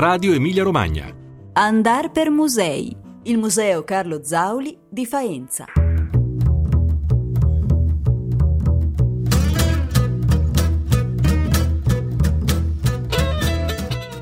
Radio Emilia Romagna. Andar per musei. Il Museo Carlo Zauli di Faenza.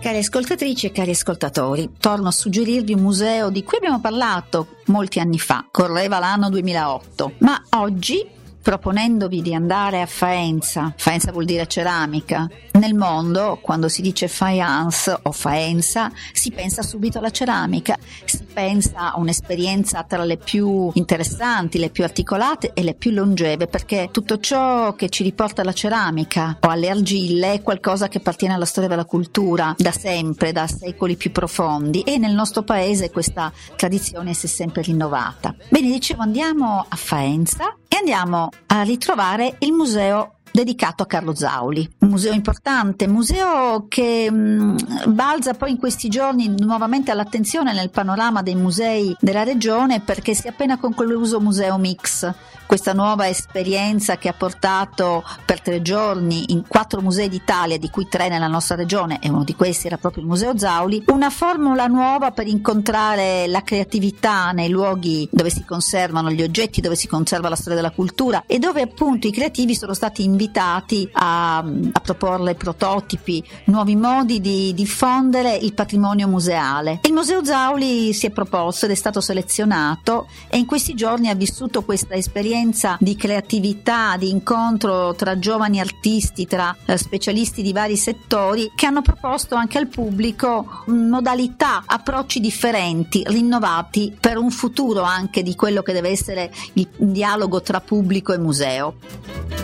Cari ascoltatrici e cari ascoltatori, torno a suggerirvi un museo di cui abbiamo parlato molti anni fa, correva l'anno 2008, ma oggi proponendovi di andare a Faenza, Faenza vuol dire ceramica, nel mondo quando si dice faience o Faenza si pensa subito alla ceramica, si pensa a un'esperienza tra le più interessanti, le più articolate e le più longeve perché tutto ciò che ci riporta alla ceramica o alle argille è qualcosa che appartiene alla storia della cultura da sempre, da secoli più profondi e nel nostro paese questa tradizione si è sempre rinnovata. Bene, dicevo andiamo a Faenza andiamo a ritrovare il museo dedicato a Carlo Zauli, museo importante, museo che mh, balza poi in questi giorni nuovamente all'attenzione nel panorama dei musei della regione perché si è appena concluso Museo Mix, questa nuova esperienza che ha portato per tre giorni in quattro musei d'Italia, di cui tre nella nostra regione, e uno di questi era proprio il Museo Zauli, una formula nuova per incontrare la creatività nei luoghi dove si conservano gli oggetti, dove si conserva la storia della cultura e dove appunto i creativi sono stati invitati a proporre prototipi, nuovi modi di diffondere il patrimonio museale. Il Museo Zauli si è proposto ed è stato selezionato e in questi giorni ha vissuto questa esperienza esperienza di creatività, di incontro tra giovani artisti, tra eh, specialisti di vari settori che hanno proposto anche al pubblico modalità, approcci differenti, rinnovati per un futuro anche di quello che deve essere il dialogo tra pubblico e museo.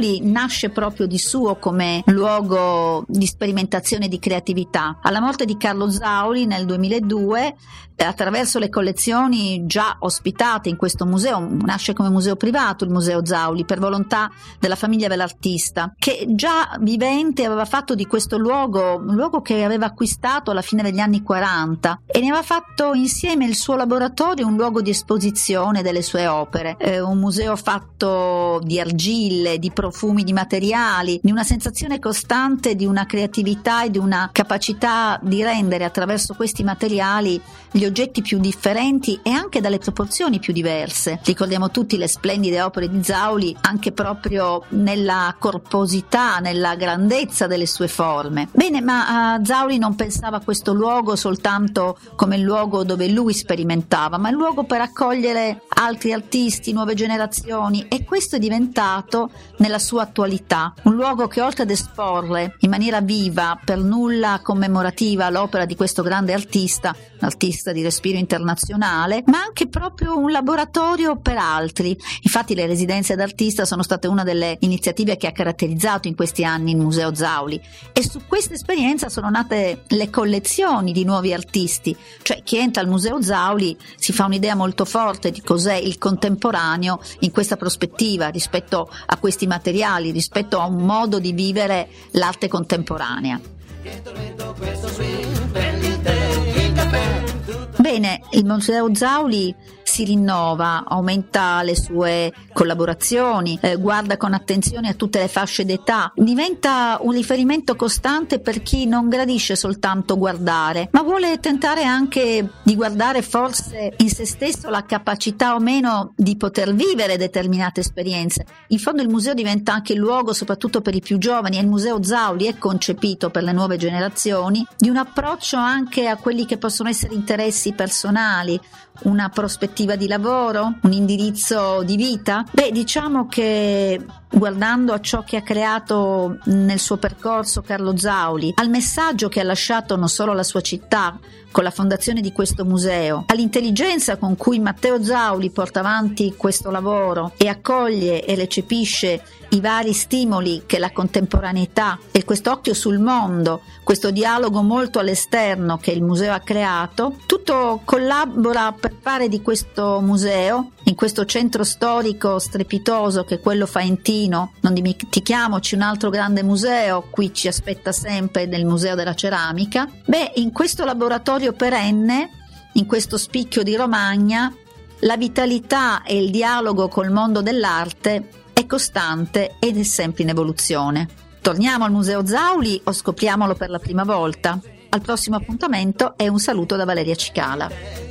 Zauli nasce proprio di suo come luogo di sperimentazione di creatività. Alla morte di Carlo Zauli nel 2002, attraverso le collezioni già ospitate in questo museo, nasce come museo privato il Museo Zauli per volontà della famiglia dell'artista, che già vivente aveva fatto di questo luogo un luogo che aveva acquistato alla fine degli anni 40 e ne aveva fatto insieme il suo laboratorio un luogo di esposizione delle sue opere, eh, un museo fatto di argille, di profumi, di materiali, di una sensazione costante di una creatività e di una capacità di rendere attraverso questi materiali gli oggetti più differenti e anche dalle proporzioni più diverse. Ricordiamo tutti le splendide opere di Zauli anche proprio nella corposità, nella grandezza delle sue forme. Bene, ma uh, Zauli non pensava a questo luogo soltanto come il luogo dove lui sperimentava, ma il luogo per accogliere altri artisti, nuove generazioni e questo è diventato nella sua attualità, un luogo che oltre ad esporre in maniera viva, per nulla commemorativa, l'opera di questo grande artista, un artista di respiro internazionale, ma anche proprio un laboratorio per altri. Infatti le residenze d'artista sono state una delle iniziative che ha caratterizzato in questi anni il Museo Zauli e su questa esperienza sono nate le collezioni di nuovi artisti, cioè chi entra al Museo Zauli si fa un'idea molto forte di cos'è il contemporaneo in questa prospettiva rispetto a questi materiali, rispetto a un modo di vivere l'arte contemporanea. Bene, il Museo Zauli si rinnova, aumenta le sue collaborazioni, eh, guarda con attenzione a tutte le fasce d'età, diventa un riferimento costante per chi non gradisce soltanto guardare, ma vuole tentare anche di guardare forse in se stesso la capacità o meno di poter vivere determinate esperienze. In fondo il museo diventa anche il luogo, soprattutto per i più giovani, e il Museo Zauli è concepito per le nuove generazioni, di un approccio anche a quelli che possono essere interessi personali, una prospettiva di lavoro, un indirizzo di vita? Beh, diciamo che guardando a ciò che ha creato nel suo percorso Carlo Zauli, al messaggio che ha lasciato non solo alla sua città con la fondazione di questo museo, all'intelligenza con cui Matteo Zauli porta avanti questo lavoro e accoglie e recepisce i vari stimoli che la contemporaneità e questo occhio sul mondo, questo dialogo molto all'esterno che il museo ha creato, tutto collabora per fare di questo museo, in questo centro storico strepitoso che è quello faentino, non dimentichiamoci un altro grande museo, qui ci aspetta sempre nel Museo della Ceramica, beh, in questo laboratorio perenne, in questo spicchio di Romagna, la vitalità e il dialogo col mondo dell'arte è costante ed è sempre in evoluzione. Torniamo al Museo Zauli o scopriamolo per la prima volta? Al prossimo appuntamento e un saluto da Valeria Cicala.